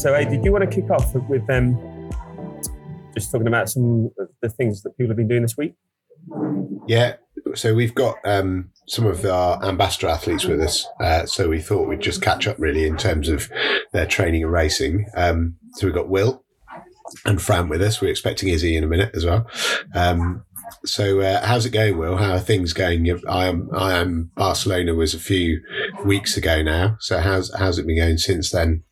So, hey, did you want to kick off with them? Um, just talking about some of the things that people have been doing this week. Yeah, so we've got um, some of our ambassador athletes with us. Uh, so we thought we'd just catch up really in terms of their training and racing. Um, so we've got Will and Fran with us. We're expecting Izzy in a minute as well. Um, so uh, how's it going, Will? How are things going? I am I am Barcelona was a few weeks ago now. So how's how's it been going since then?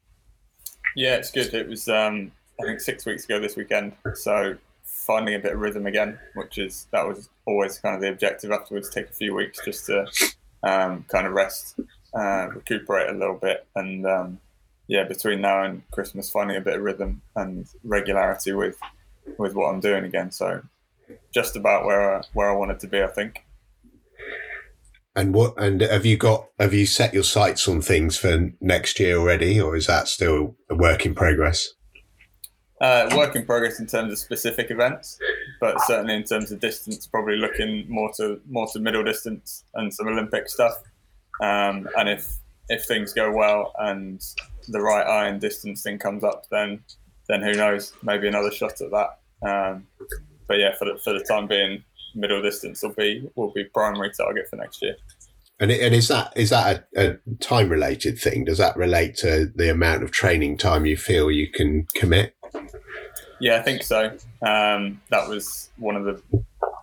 Yeah, it's good. It was um, I think six weeks ago this weekend. So finding a bit of rhythm again, which is that was always kind of the objective afterwards. Take a few weeks just to um, kind of rest, uh, recuperate a little bit, and um, yeah, between now and Christmas, finding a bit of rhythm and regularity with with what I'm doing again. So just about where I, where I wanted to be, I think. And what? And have you got? Have you set your sights on things for next year already, or is that still a work in progress? Uh, work in progress in terms of specific events, but certainly in terms of distance, probably looking more to more to middle distance and some Olympic stuff. Um, and if if things go well and the right iron distance thing comes up, then then who knows? Maybe another shot at that. Um, but yeah, for the, for the time being, middle distance will be will be primary target for next year. And, and is that is that a, a time related thing? Does that relate to the amount of training time you feel you can commit? Yeah, I think so. Um, that was one of the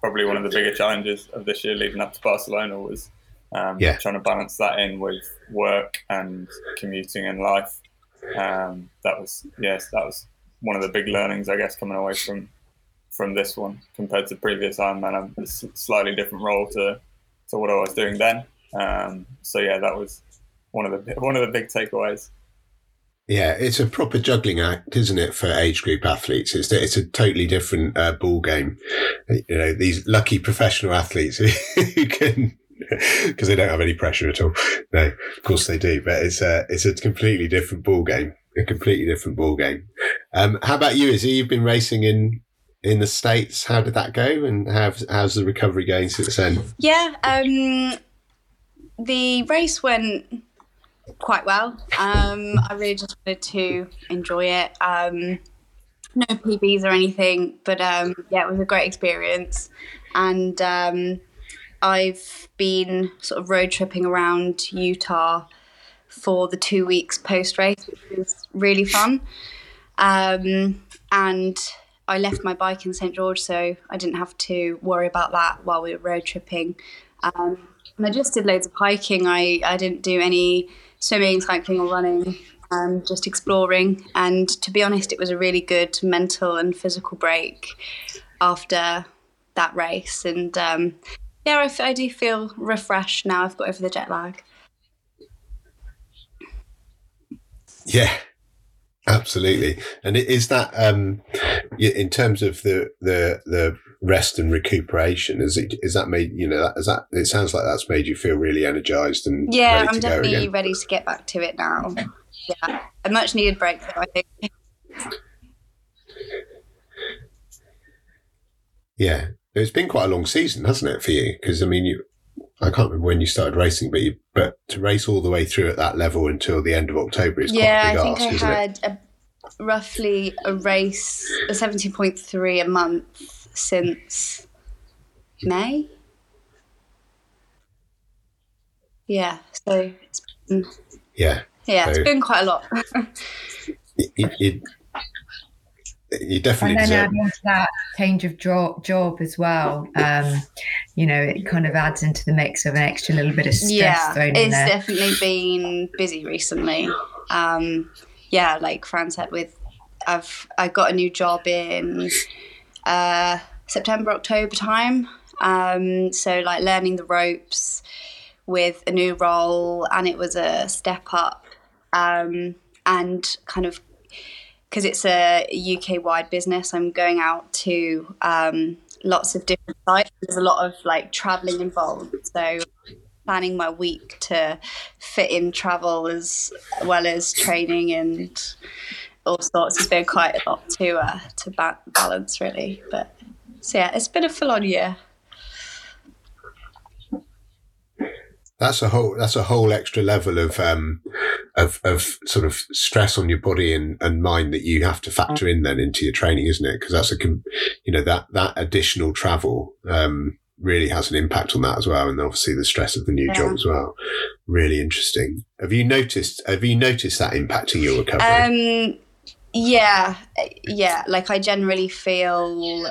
probably one of the bigger challenges of this year leading up to Barcelona was um, yeah. trying to balance that in with work and commuting and life. Um, that was yes, that was one of the big learnings I guess coming away from from this one compared to previous Ironman. A slightly different role to to what I was doing then. Um, so yeah, that was one of the one of the big takeaways. Yeah, it's a proper juggling act, isn't it, for age group athletes? It's it's a totally different uh, ball game. You know, these lucky professional athletes who can because they don't have any pressure at all. No, of course they do, but it's a it's a completely different ball game. A completely different ball game. Um, how about you? Izzy? You've been racing in in the states. How did that go, and how's how's the recovery going since then? Yeah, um, the race went quite well. Um, I really just wanted to enjoy it. Um, no PBs or anything, but um, yeah, it was a great experience. And um, I've been sort of road tripping around Utah for the two weeks post race, which was really fun. Um, and I left my bike in St George, so I didn't have to worry about that while we were road tripping. Um, and I just did loads of hiking. I, I didn't do any swimming, cycling, or running, um, just exploring. And to be honest, it was a really good mental and physical break after that race. And um, yeah, I, I do feel refreshed now. I've got over the jet lag. Yeah, absolutely. And is that um, in terms of the the the rest and recuperation is it is that made you know that is that it sounds like that's made you feel really energized and yeah i'm definitely ready to get back to it now. Yeah a much needed break though i think. Yeah. It's been quite a long season hasn't it for you? Because i mean you I can't remember when you started racing, but you, but to race all the way through at that level until the end of October is quite a yeah. I think ask, I had a, roughly a race, a seventy point three a month since May. Yeah, so it's been, yeah, yeah, so it's been quite a lot. it, it, you definitely and then adding to that change of job, job as well. Um, you know, it kind of adds into the mix of an extra little bit of stress yeah, thrown in there. It's definitely been busy recently. Um, yeah, like Fran said, with I've I got a new job in uh, September, October time. Um, so like learning the ropes with a new role, and it was a step up, um, and kind of because it's a UK wide business. I'm going out to um, lots of different sites. There's a lot of like traveling involved, so planning my week to fit in travel as well as training and all sorts has been quite a lot to uh, to ba- balance really but so yeah, it's been a full on year. That's a whole that's a whole extra level of um of of sort of stress on your body and, and mind that you have to factor in then into your training isn't it? Because that's a you know that that additional travel um really has an impact on that as well. And obviously the stress of the new yeah. job as well. Really interesting. Have you noticed have you noticed that impacting your recovery? Um yeah yeah. Like i generally feel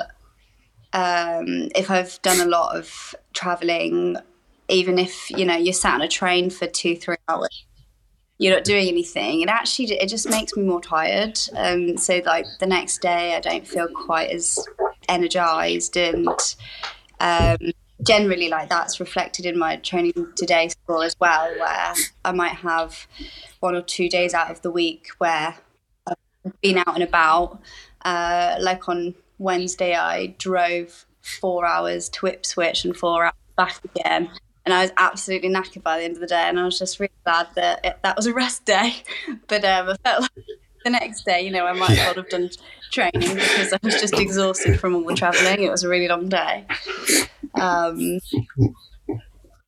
um if i've done a lot of traveling even if you know you're sat on a train for two three hours you're not doing anything. And actually it just makes me more tired. Um, so like the next day i don't feel quite as energized and um, generally like that's reflected in my training today score as well where i might have one or two days out of the week where i've been out and about. Uh, like on wednesday i drove four hours to ipswich and four hours back again and I was absolutely knackered by the end of the day. And I was just really glad that it, that was a rest day. But um, I felt like the next day, you know, I might yeah. not have done training because I was just exhausted from all the travelling. It was a really long day. Um,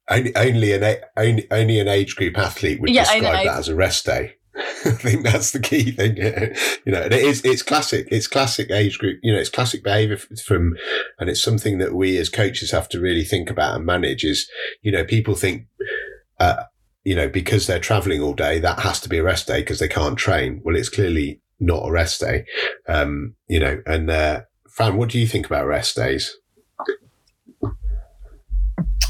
only, only an only, only an age group athlete would yeah, describe that as a rest day. I think that's the key thing, you know, and it is, it's classic, it's classic age group, you know, it's classic behavior from, and it's something that we as coaches have to really think about and manage is, you know, people think, uh, you know, because they're traveling all day, that has to be a rest day because they can't train. Well, it's clearly not a rest day. Um, you know, and, uh, Fran, what do you think about rest days?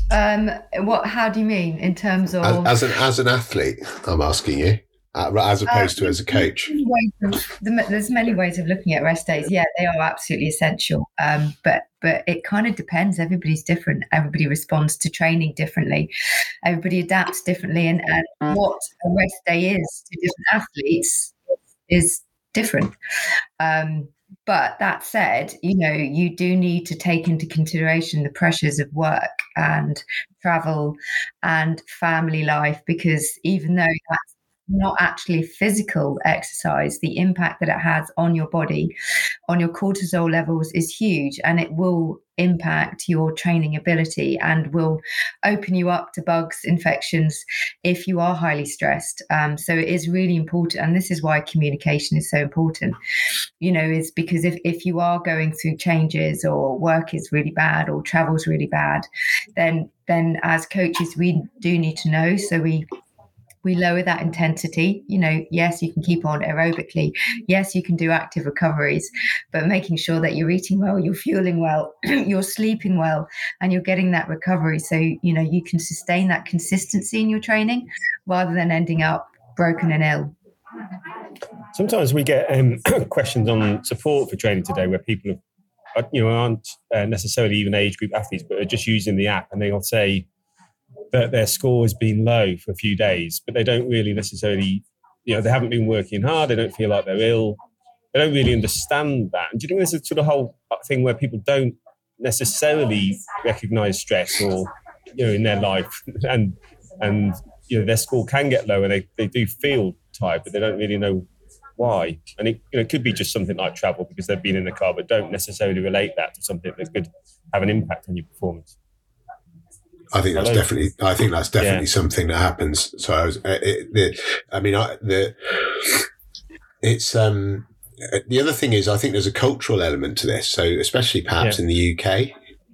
Um, what? How do you mean in terms of as, as an as an athlete? I'm asking you as opposed uh, to as a coach? there's many ways of looking at rest days. Yeah, they are absolutely essential. Um, but but it kind of depends. Everybody's different. Everybody responds to training differently. Everybody adapts differently, and, and what a rest day is to different athletes is different. Um, but that said, you know, you do need to take into consideration the pressures of work and travel and family life because even though that's not actually physical exercise, the impact that it has on your body, on your cortisol levels is huge and it will impact your training ability and will open you up to bugs, infections if you are highly stressed. Um, so it is really important. And this is why communication is so important, you know, is because if, if you are going through changes or work is really bad or travel's really bad, then then as coaches we do need to know so we we lower that intensity. You know, yes, you can keep on aerobically. Yes, you can do active recoveries, but making sure that you're eating well, you're fueling well, you're sleeping well, and you're getting that recovery. So, you know, you can sustain that consistency in your training rather than ending up broken and ill. Sometimes we get um, questions on support for training today where people have, you know, aren't uh, necessarily even age group athletes, but are just using the app and they'll say, that their score has been low for a few days, but they don't really necessarily, you know, they haven't been working hard. They don't feel like they're ill. They don't really understand that. And do you think there's a sort of whole thing where people don't necessarily recognize stress or, you know, in their life and, and, you know, their score can get lower. They, they do feel tired, but they don't really know why. And it, you know, it could be just something like travel because they've been in the car, but don't necessarily relate that to something that could have an impact on your performance. I think that's definitely. I think that's definitely yeah. something that happens. So I was. It, the, I mean, I, the it's um the other thing is I think there's a cultural element to this. So especially perhaps yeah. in the UK,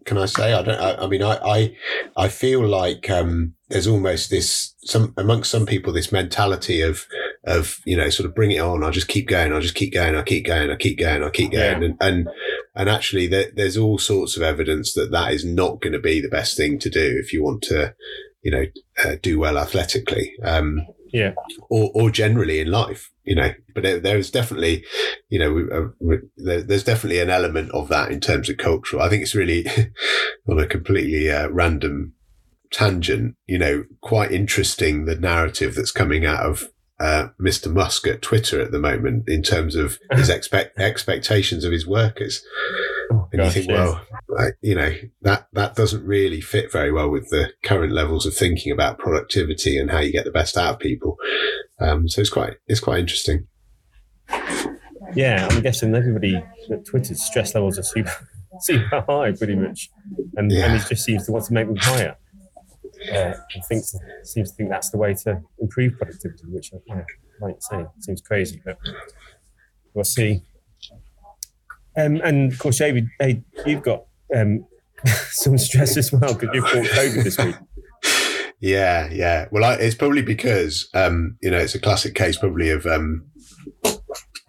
can I say? I don't. I, I mean, I, I I feel like um there's almost this some amongst some people this mentality of of you know sort of bring it on. I'll just keep going. I'll just keep going. I'll keep going. I'll keep going. I'll keep going. Yeah. And and and actually, there, there's all sorts of evidence that that is not going to be the best thing to do if you want to, you know, uh, do well athletically. Um, yeah. Or, or generally in life, you know, but there, there's definitely, you know, uh, there, there's definitely an element of that in terms of cultural. I think it's really on a completely uh, random tangent, you know, quite interesting the narrative that's coming out of uh, Mr. Musk at Twitter at the moment in terms of his expect expectations of his workers. Oh, and gosh, you think, yes. well, you know, that, that doesn't really fit very well with the current levels of thinking about productivity and how you get the best out of people. Um, so it's quite, it's quite interesting. Yeah, I'm guessing everybody at Twitter's stress levels are super, super high, pretty much, and, yeah. and it just seems to want to make them higher. Uh, thinks seems to think that's the way to improve productivity, which yeah, like you say seems crazy, but we'll see. Um, and of course, David, hey, you've got um, some stress as well because you've caught COVID this week. Yeah, yeah. Well, I, it's probably because um, you know it's a classic case, probably of um,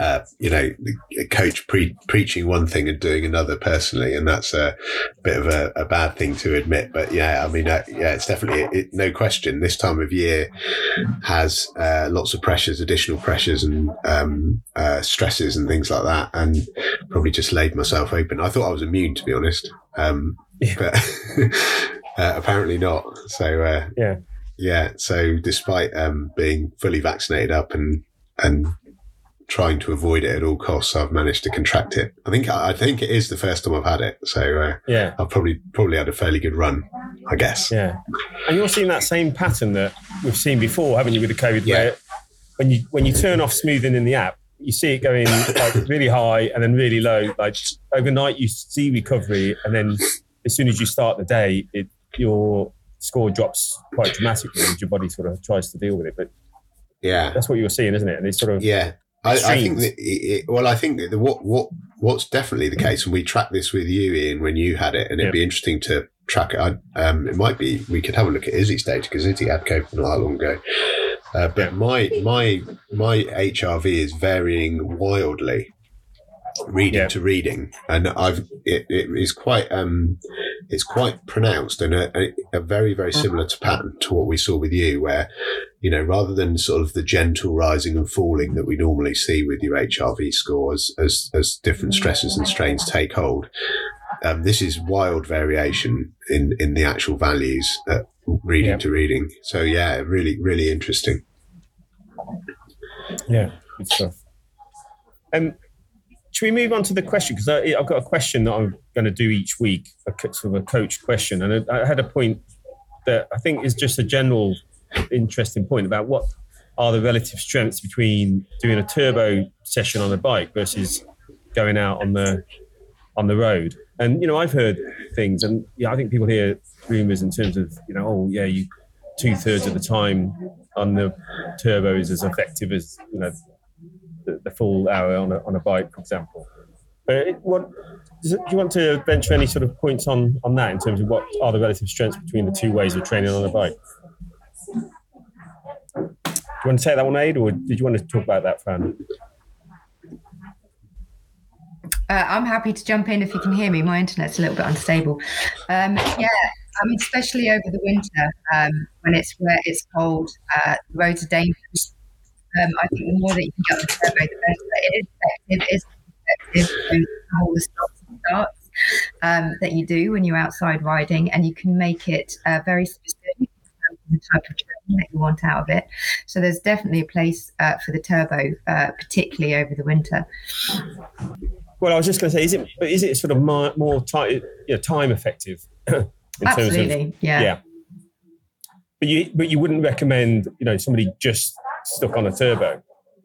uh, you know, a coach pre- preaching one thing and doing another personally, and that's a bit of a, a bad thing to admit. But yeah, I mean, uh, yeah, it's definitely it, no question. This time of year has uh, lots of pressures, additional pressures, and um, uh, stresses and things like that, and probably just laid myself open. I thought I was immune, to be honest, um, yeah. but uh, apparently not. So uh, yeah. Yeah, so despite um, being fully vaccinated up and and trying to avoid it at all costs, I've managed to contract it. I think I think it is the first time I've had it, so uh, yeah, I've probably probably had a fairly good run, I guess. Yeah, and you're seeing that same pattern that we've seen before, haven't you, with the COVID? Yeah. Where when you when you turn off smoothing in the app, you see it going like really high and then really low. Like overnight, you see recovery, and then as soon as you start the day, it your score drops quite dramatically, and your body sort of tries to deal with it. But yeah, that's what you're seeing, isn't it? And it's sort of yeah. I, I, think that it, well, I think that what what what's definitely the case, and we tracked this with you, Ian, when you had it, and it'd yep. be interesting to track it. I, um, it might be we could have a look at Izzy's data because Izzy had COVID not long ago. Uh, but my my my HRV is varying wildly, reading to reading, and I've it, it is quite um it's quite pronounced and a, a, a very very similar to pattern to what we saw with you, where you know, rather than sort of the gentle rising and falling that we normally see with your HRV scores as, as different stresses and strains take hold. Um, this is wild variation in, in the actual values, uh, reading yeah. to reading. So yeah, really, really interesting. Yeah, good stuff. Um, should we move on to the question? Because I've got a question that I'm going to do each week, a sort of a coach question, and I had a point that I think is just a general interesting point about what are the relative strengths between doing a turbo session on a bike versus going out on the on the road. And you know, I've heard things, and yeah, I think people hear rumors in terms of you know, oh yeah, you two thirds of the time on the turbo is as effective as you know the, the full hour on a, on a bike, for example. But what do you want to venture any sort of points on on that in terms of what are the relative strengths between the two ways of training on a bike? Do you want to take that one, Aid, or did you want to talk about that, Fran? Uh, I'm happy to jump in if you can hear me. My internet's a little bit unstable. Um, yeah, I mean, especially over the winter um, when it's where it's cold, uh, the roads are dangerous. Um, I think the more that you can get on the turbo, the better. It is effective. It is effective. all the stops and starts um, that you do when you're outside riding, and you can make it uh, very specific the type of training that you want out of it. So there's definitely a place uh, for the turbo, uh, particularly over the winter. Well, I was just going to say, is it is it sort of more, more time, you know, time effective? Absolutely, of, yeah. Yeah. But you but you wouldn't recommend you know somebody just stuck on a turbo.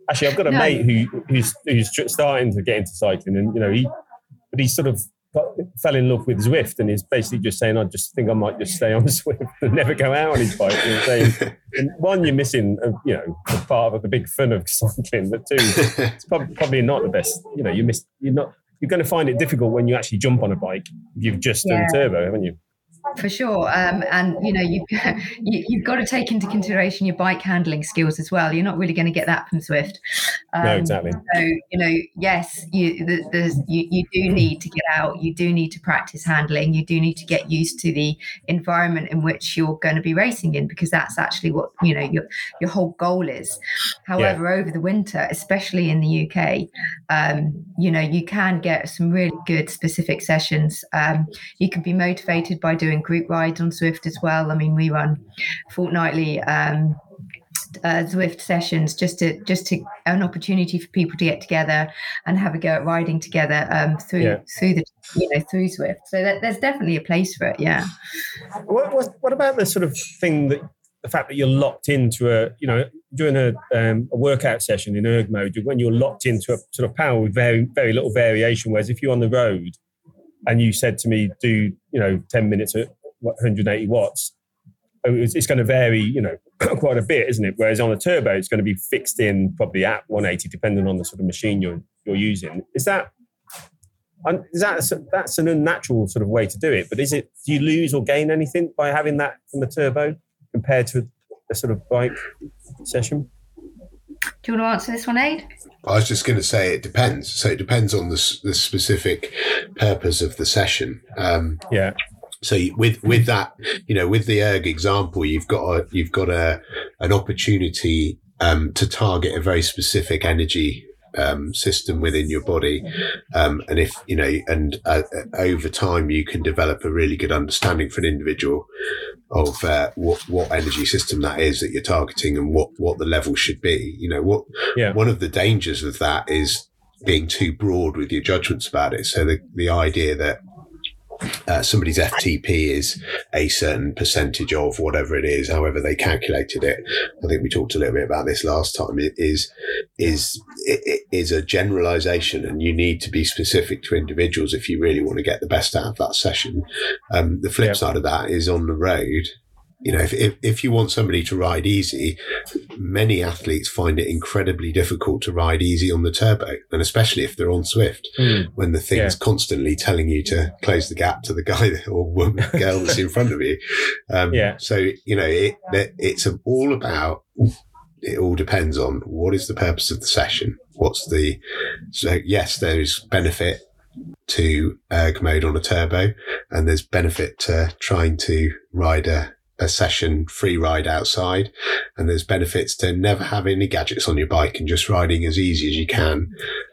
Actually, I've got a no. mate who who's who's starting to get into cycling, and you know he but he's sort of got, fell in love with Zwift and he's basically just saying, I just think I might just stay on Zwift and never go out on his bike. And saying, and one, you're missing, a, you know, part of the big fun of cycling, but two, it's probably, probably not the best. You know, you miss, you're not, you're going to find it difficult when you actually jump on a bike. You've just yeah. done turbo, haven't you? For sure um, and you know you, you have got to take into consideration your bike handling skills as well. You're not really going to get that from Zwift. Um, no exactly. so you know yes you there's you, you do need to get out. You do need to practice handling. You do need to get used to the environment in which you're going to be racing in because that's actually what you know your your whole goal is. However yeah. over the winter especially in the uk um, you know you can get some really good specific sessions. Um, you can be motivated by doing group rides on Zwift as well. I mean, we run fortnightly um, uh, Zwift sessions just to just to an opportunity for people to get together and have a go at riding together um, through yeah. through the you know through Zwift. So that, there's definitely a place for it. Yeah. What, what, what about the sort of thing that the fact that you're locked into a you know doing a, um, a workout session in erg mode when you're locked into a sort of power with very very little variation. Whereas if you're on the road and you said to me do you know 10 minutes at 180 watts oh, it's, it's going to vary, you know, quite a bit, isn't it? Whereas on a turbo, it's going to be fixed in probably at 180, depending on the sort of machine you're you're using. Is that is that that's an unnatural sort of way to do it? But is it? Do you lose or gain anything by having that from the turbo compared to a sort of bike session? Do you want to answer this one, Aid? I was just going to say it depends. So it depends on the, the specific purpose of the session. Um, yeah. So with with that, you know, with the erg example, you've got a you've got a an opportunity um, to target a very specific energy um, system within your body. Um, and if, you know, and uh, over time, you can develop a really good understanding for an individual of uh, what, what energy system that is that you're targeting and what, what the level should be. You know, what, yeah. one of the dangers of that is being too broad with your judgments about it. So the, the idea that uh, somebody's FTP is a certain percentage of whatever it is, however they calculated it. I think we talked a little bit about this last time. It is is it is a generalization, and you need to be specific to individuals if you really want to get the best out of that session. Um, the flip yep. side of that is on the road you know, if, if, if, you want somebody to ride easy, many athletes find it incredibly difficult to ride easy on the turbo. And especially if they're on Zwift, mm. when the thing's yeah. constantly telling you to close the gap to the guy or woman, girl that's in front of you. Um, yeah. So, you know, it, it's all about, it all depends on what is the purpose of the session? What's the, so yes, there is benefit to erg mode on a turbo and there's benefit to trying to ride a a session free ride outside and there's benefits to never having any gadgets on your bike and just riding as easy as you can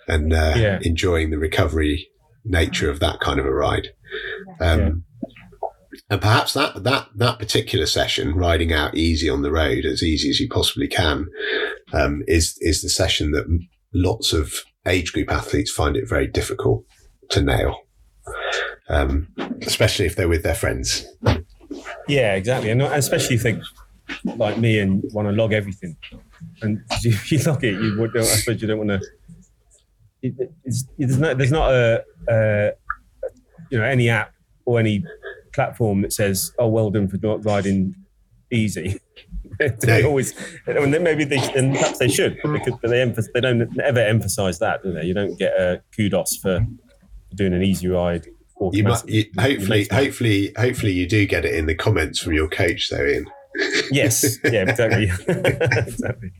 and uh, yeah. enjoying the recovery nature of that kind of a ride um, yeah. and perhaps that that that particular session riding out easy on the road as easy as you possibly can um, is is the session that lots of age group athletes find it very difficult to nail um, especially if they're with their friends yeah, exactly, and especially if they like me and want to log everything, and if you log it, you would. I suppose you don't want to. It, there's not there's not a, a, you know any app or any platform that says oh well done for not riding easy. they always and then maybe they and perhaps they should because but they emphasize, they don't ever emphasize that do they? You don't get a kudos for doing an easy ride you might, you, hopefully, hopefully, hopefully, you do get it in the comments from your coach, though, Ian. yes, yeah, exactly, exactly.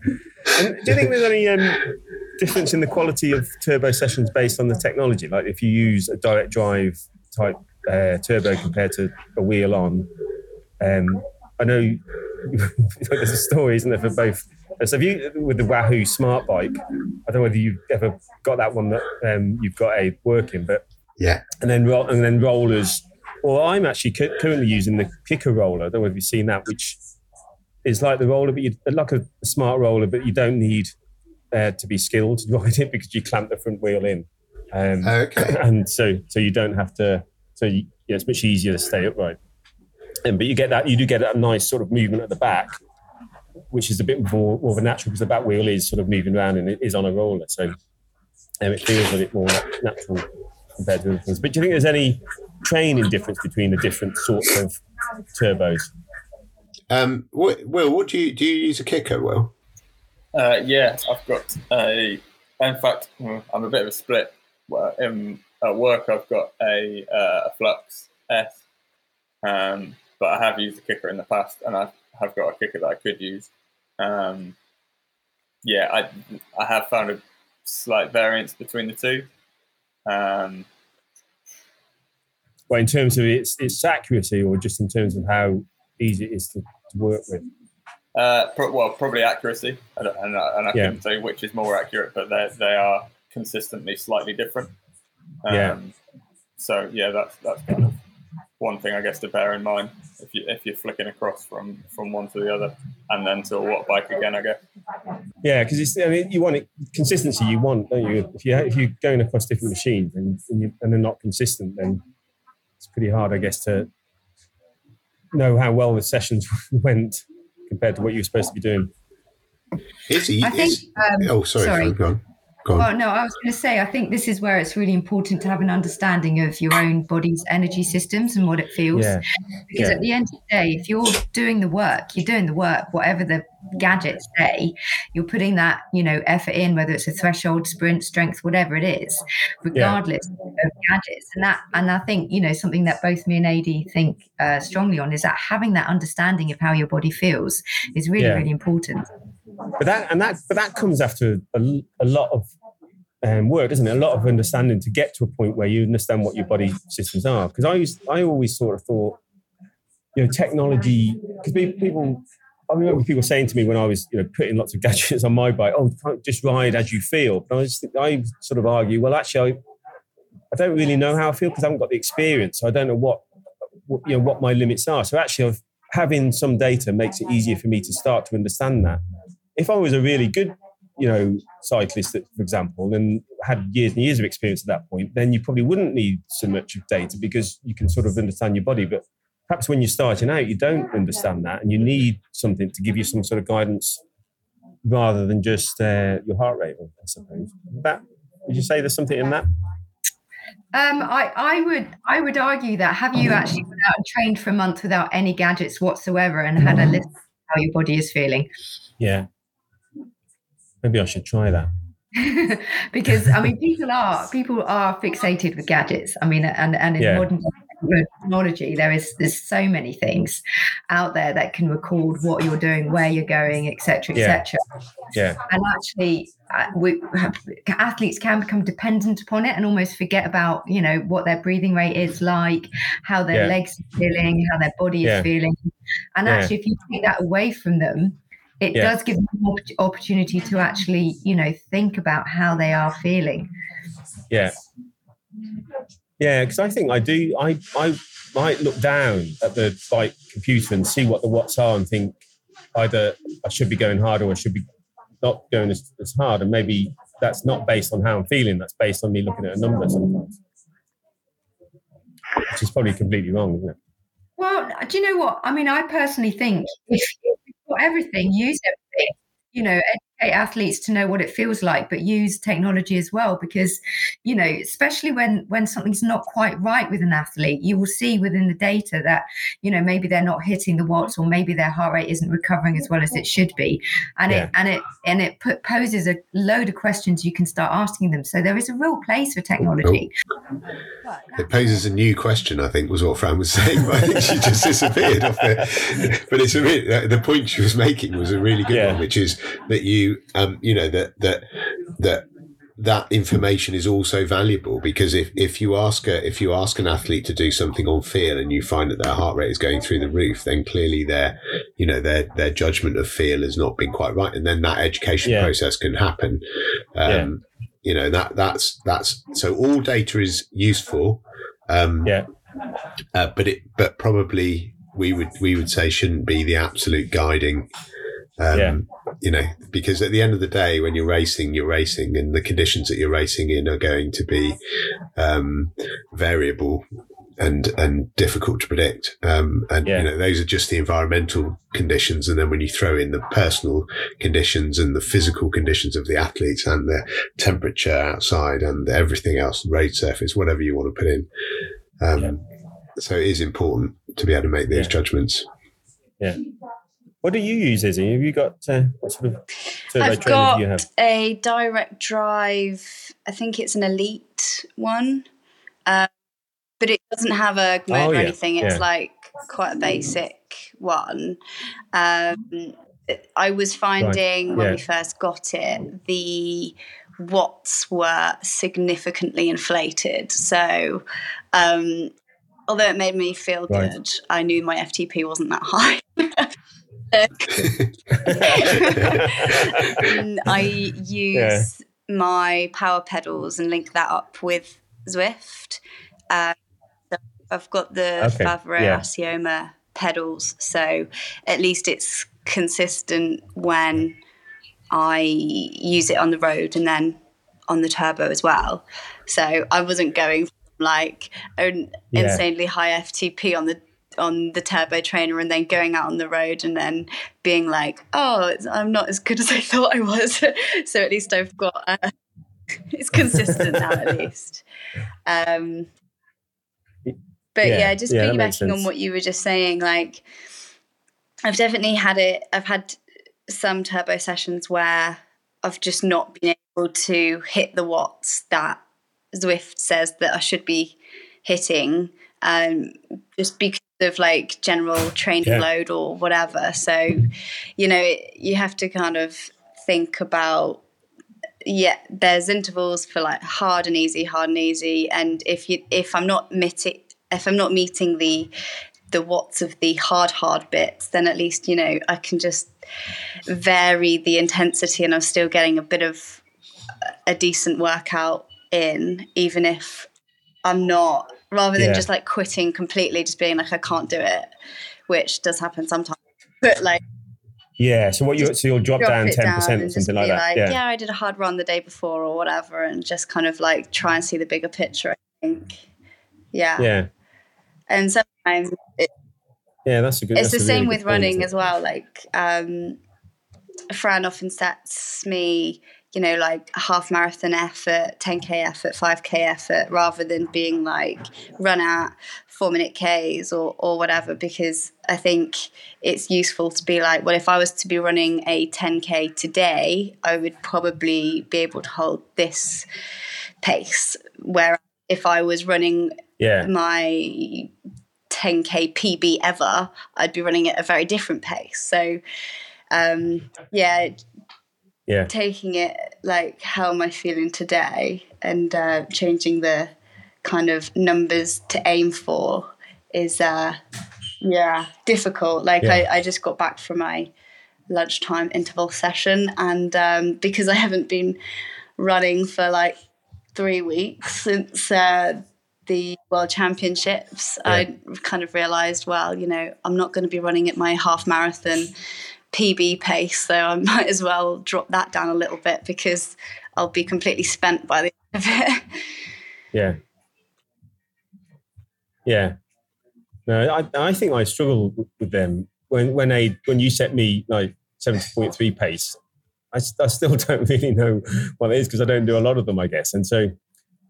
And do you think there's any um, difference in the quality of turbo sessions based on the technology? Like if you use a direct drive type uh, turbo compared to a wheel on, um, I know there's a story, isn't there, for both. So, if you with the Wahoo Smart Bike, I don't know whether you've ever got that one that um, you've got a working, but yeah. And then and then rollers. Well, I'm actually currently using the Kickr Rollr. I don't know if you've seen that, which is like the roller, but you like a, a smart roller, but you don't need uh, to be skilled to ride it because you clamp the front wheel in. Um, okay. And so so you don't have to. So you, yeah, it's much easier to stay upright. And but you get that you do get a nice sort of movement at the back, which is a bit more, more of a natural because the back wheel is sort of moving around and it is on a roller, so um, it feels a bit more natural compared to other things. But do you think there's any training difference between the different sorts of turbos? Um, what, Will, what do you do? You use a Kickr, Will? Uh, yeah, I've got a. In fact, hmm, I'm a bit of a split. In, at work, I've got a, uh, a Flux S, um, but I have used a Kickr in the past, and I have got a Kickr that I could use. Um, yeah, I I have found a slight variance between the two. Um, well, in terms of its its accuracy, or just in terms of how easy it is to, to work with? Uh, pro- well, probably accuracy, and, and, and I yeah. couldn't say which is more accurate, but they they are consistently slightly different. Um, yeah. So yeah, that's that's kind of one thing I guess to bear in mind if you if you're flicking across from from one to the other and then to a Wattbike again, I guess. Yeah, because it's I mean you want it consistency. You want don't you? If you if you're going across different machines and and, you, and they're not consistent, then it's pretty hard, I guess, to know how well the sessions went compared to what you're supposed to be doing. Is he? I think, um, oh, sorry, sorry. Go on. Oh no, I was going to say I think this is where it's really important to have an understanding of your own body's energy systems and what it feels. Yeah. Because yeah. at the end of the day, if you're doing the work, you're doing the work, whatever the gadgets say, you're putting that, you know, effort in, whether it's a threshold, sprint, strength, whatever it is, regardless yeah. of gadgets. And that, and I think, you know, something that both me and AD think uh, strongly on is that having that understanding of how your body feels is really, really important. But that and that but that comes after a, a lot of um, work, doesn't it? A lot of understanding to get to a point where you understand what your body systems are. Because I used, I always sort of thought, you know, technology. Because people, I remember people saying to me when I was, you know, putting lots of gadgets on my bike, "Oh, just ride as you feel." But I was, I sort of argue, well, actually, I, I don't really know how I feel because I haven't got the experience. So I don't know what, what, you know, what my limits are. So actually, I've, having some data makes it easier for me to start to understand that if I was a really good, you know, cyclist, for example, and had years and years of experience at that point, then you probably wouldn't need so much of data because you can sort of understand your body. But perhaps when you're starting out, you don't understand that, and you need something to give you some sort of guidance rather than just uh, your heart rate. I suppose that would you say there's something in that? Um, I, I would I would argue that have you actually been out and trained for a month without any gadgets whatsoever and had a list of how your body is feeling? Yeah, Maybe I should try that. because I mean, people are people are fixated with gadgets. I mean, and and in yeah. modern technology, there is there's so many things out there that can record what you're doing, where you're going, etc., etc. Yeah. yeah. And actually, uh, we athletes can become dependent upon it and almost forget about you know what their breathing rate is like, how their yeah. legs are feeling, how their body is feeling. And actually, if you take that away from them, it yeah. does give them opportunity to actually you know think about how they are feeling. Yeah. Yeah because i think i do i i might look down at the bike computer and see what the watts are and think either i should be going harder or i should be not going as, as hard and maybe that's not based on how i'm feeling that's based on me looking at a number sometimes. Which is probably completely wrong isn't it? Well do you know what? I mean i personally think if everything, use everything. You know, athletes to know what it feels like, but use technology as well because, you know, especially when when something's not quite right with an athlete, you will see within the data that, you know, maybe they're not hitting the watts or maybe their heart rate isn't recovering as well as it should be, and yeah. it and it and it put, poses a load of questions you can start asking them. So there is a real place for technology. It poses a new question, I think, was what Fran was saying. But I think she just disappeared off there. But it's a really, the point she was making was a really good yeah. one, which is that you, um, you know, that that that that information is also valuable because if, if you ask a, if you ask an athlete to do something on feel and you find that their heart rate is going through the roof, then clearly their you know their their judgment of feel has not been quite right, and then that education yeah. process can happen. Um, you know that that's that's so all data is useful um yeah uh, but it but probably we would we would say shouldn't be the absolute guiding um yeah. You know because at the end of the day when you're racing you're racing and the conditions that you're racing in are going to be um variable and and difficult to predict. Um, and yeah. you know those are just the environmental conditions, and then when you throw in the personal conditions and the physical conditions of the athletes and the temperature outside and everything else, road surface, whatever you want to put in. Um, yeah. So it is important to be able to make these yeah. judgments. Yeah. What do you use, Izzy? Have you got uh, what sort of I've got a direct drive. I think it's an elite one. Um, but it doesn't have a mode oh, or anything. It's yeah. like quite a basic one. Um, I was finding right. when yeah. we first got it, the watts were significantly inflated. So, um, although it made me feel right. good, I knew my FTP wasn't that high. I use yeah. my power pedals and link that up with Zwift. Uh, I've got the okay. Favero yeah. Assioma pedals, so at least it's consistent when I use it on the road and then on the turbo as well. So I wasn't going like an yeah. insanely high FTP on the on the turbo trainer and then going out on the road and then being like, oh, I'm not as good as I thought I was. so at least I've got uh, it's consistent now at least. Um, but yeah, yeah just yeah, piggybacking on what you were just saying, like I've definitely had it. I've had some turbo sessions where I've just not been able to hit the watts that Zwift says that I should be hitting, um, just because of like general training yeah. load or whatever. So, you know, it, you have to kind of think about yeah there's intervals for like hard and easy hard and easy and if you if i'm not meeting if i'm not meeting the the watts of the hard hard bits then at least you know i can just vary the intensity and i'm still getting a bit of a decent workout in even if i'm not rather than yeah. just like quitting completely just being like i can't do it which does happen sometimes but like yeah. So what you so you'll drop, drop down ten percent or something like that. Like, yeah. yeah, I did a hard run the day before or whatever, and just kind of like try and see the bigger picture. I think. Yeah. Yeah. And sometimes. It, yeah, that's a good. It's the same really with running as well. Like, um, Fran often sets me you know, like a half marathon effort, 10k effort, 5k effort, rather than being like run at four minute Ks or, or whatever, because I think it's useful to be like, well, if I was to be running a 10k today, I would probably be able to hold this pace. Where if I was running yeah. my 10k PB ever, I'd be running at a very different pace. So, um, yeah, yeah taking it like how am i feeling today and uh, changing the kind of numbers to aim for is uh yeah difficult like yeah. I, I just got back from my lunchtime interval session and um, because i haven't been running for like three weeks since uh, the world championships yeah. i kind of realized well you know i'm not going to be running at my half marathon PB pace, so I might as well drop that down a little bit because I'll be completely spent by the end of it. Yeah. Yeah. No, I, I think I struggle with them when when they when you set me like seventy point three pace. I, I still don't really know what it is because I don't do a lot of them, I guess. And so,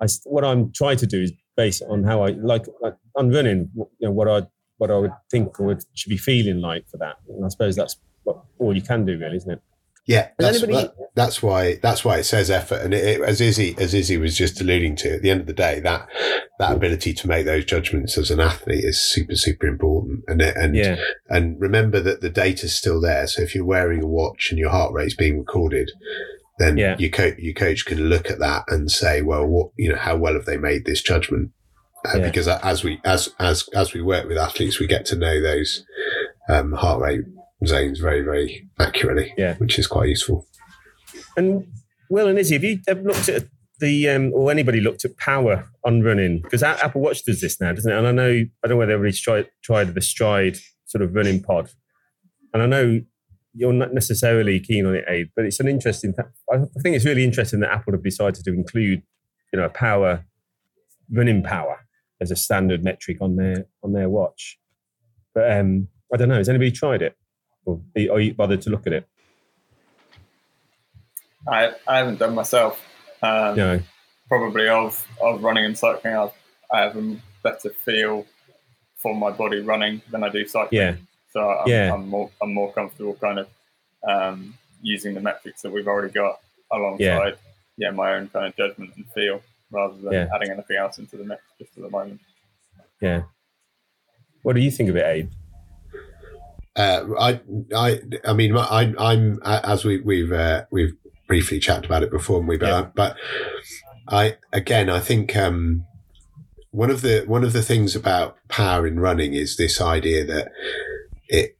I what I'm trying to do is based on how I like, like on running, you know, what I what I would think or should be feeling like for that. And I suppose that's all you can do, really, isn't it? Yeah, that's, anybody... that, that's why that's why it says effort, and it, it, as Izzy as Izzy was just alluding to, at the end of the day, that that ability to make those judgments as an athlete is super super important, and and yeah. and remember that the data's still there. So if you're wearing a watch and your heart rate's being recorded, then yeah. your coach your coach can look at that and say, well, what you know, how well have they made this judgment? Uh, yeah. Because as we as as as we work with athletes, we get to know those um, heart rate zones very, very accurately, yeah. which is quite useful. And Will and Izzy, have you ever looked at the, um, or anybody looked at power on running? Because Apple Watch does this now, doesn't it? And I know, I don't know whether everybody's tried, tried the Stryd sort of running pod. And I know you're not necessarily keen on it, Abe, but it's an interesting, I think it's really interesting that Apple have decided to include, you know, power, running power as a standard metric on their, on their watch. But um, I don't know, has anybody tried it? Or are you bothered to look at it? I, I haven't done myself. Um, no. Probably of of running and cycling, I've, I have a better feel for my body running than I do cycling. Yeah. So I'm, yeah. I'm more I'm more comfortable kind of um, using the metrics that we've already got alongside yeah. yeah my own kind of judgment and feel rather than yeah. adding anything else into the mix just at the moment. Yeah. What do you think of it, Abe? Uh, I, I, I mean, I, I'm as we, we've uh, we've briefly chatted about it before, and we, but, yeah. but I again, I think um, one of the one of the things about power in running is this idea that it,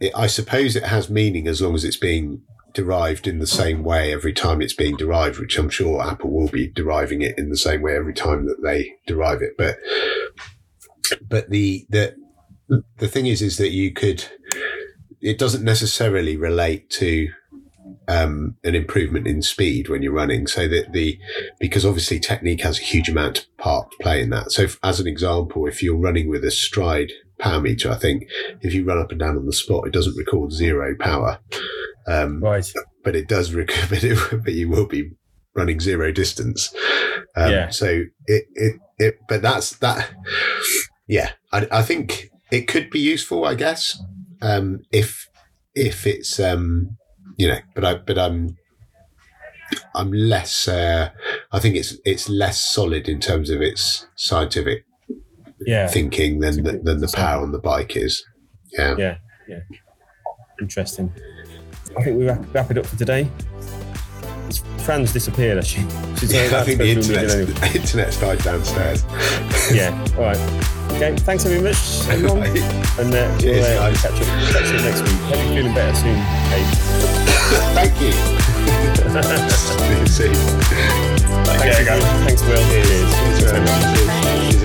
it, I suppose, it has meaning as long as it's being derived in the same way every time it's being derived, which I'm sure Apple will be deriving it in the same way every time that they derive it. But but the the the thing is, is that you could, it doesn't necessarily relate to um, an improvement in speed when you're running. So that the, because obviously technique has a huge amount of part to play in that. So if, as an example, if you're running with a Stryd power meter, I think if you run up and down on the spot, it doesn't record zero power. Um, right. But it does record, but, it, but you will be running zero distance. Um, yeah. So it, it, it, but that's that. Yeah. I, I think it could be useful, I guess. Um, if, if it's, um, you know, but I, but I'm, I'm less. Uh, I think it's it's less solid in terms of its scientific yeah. thinking than the, than the power on the bike is. Yeah. Yeah. Yeah. Interesting. I think we wrap, wrap it up for today. Fran's disappeared actually. She's yeah, I think the internet's, anyway. internet's died downstairs. yeah. All right. Okay. Thanks very much, everyone. And uh, Cheers, we'll uh, catch, up, catch you next week. Hope you're feeling better soon, Kate. Thank you. See you soon. Thanks, Thanks, Will. Cheers. Cheers.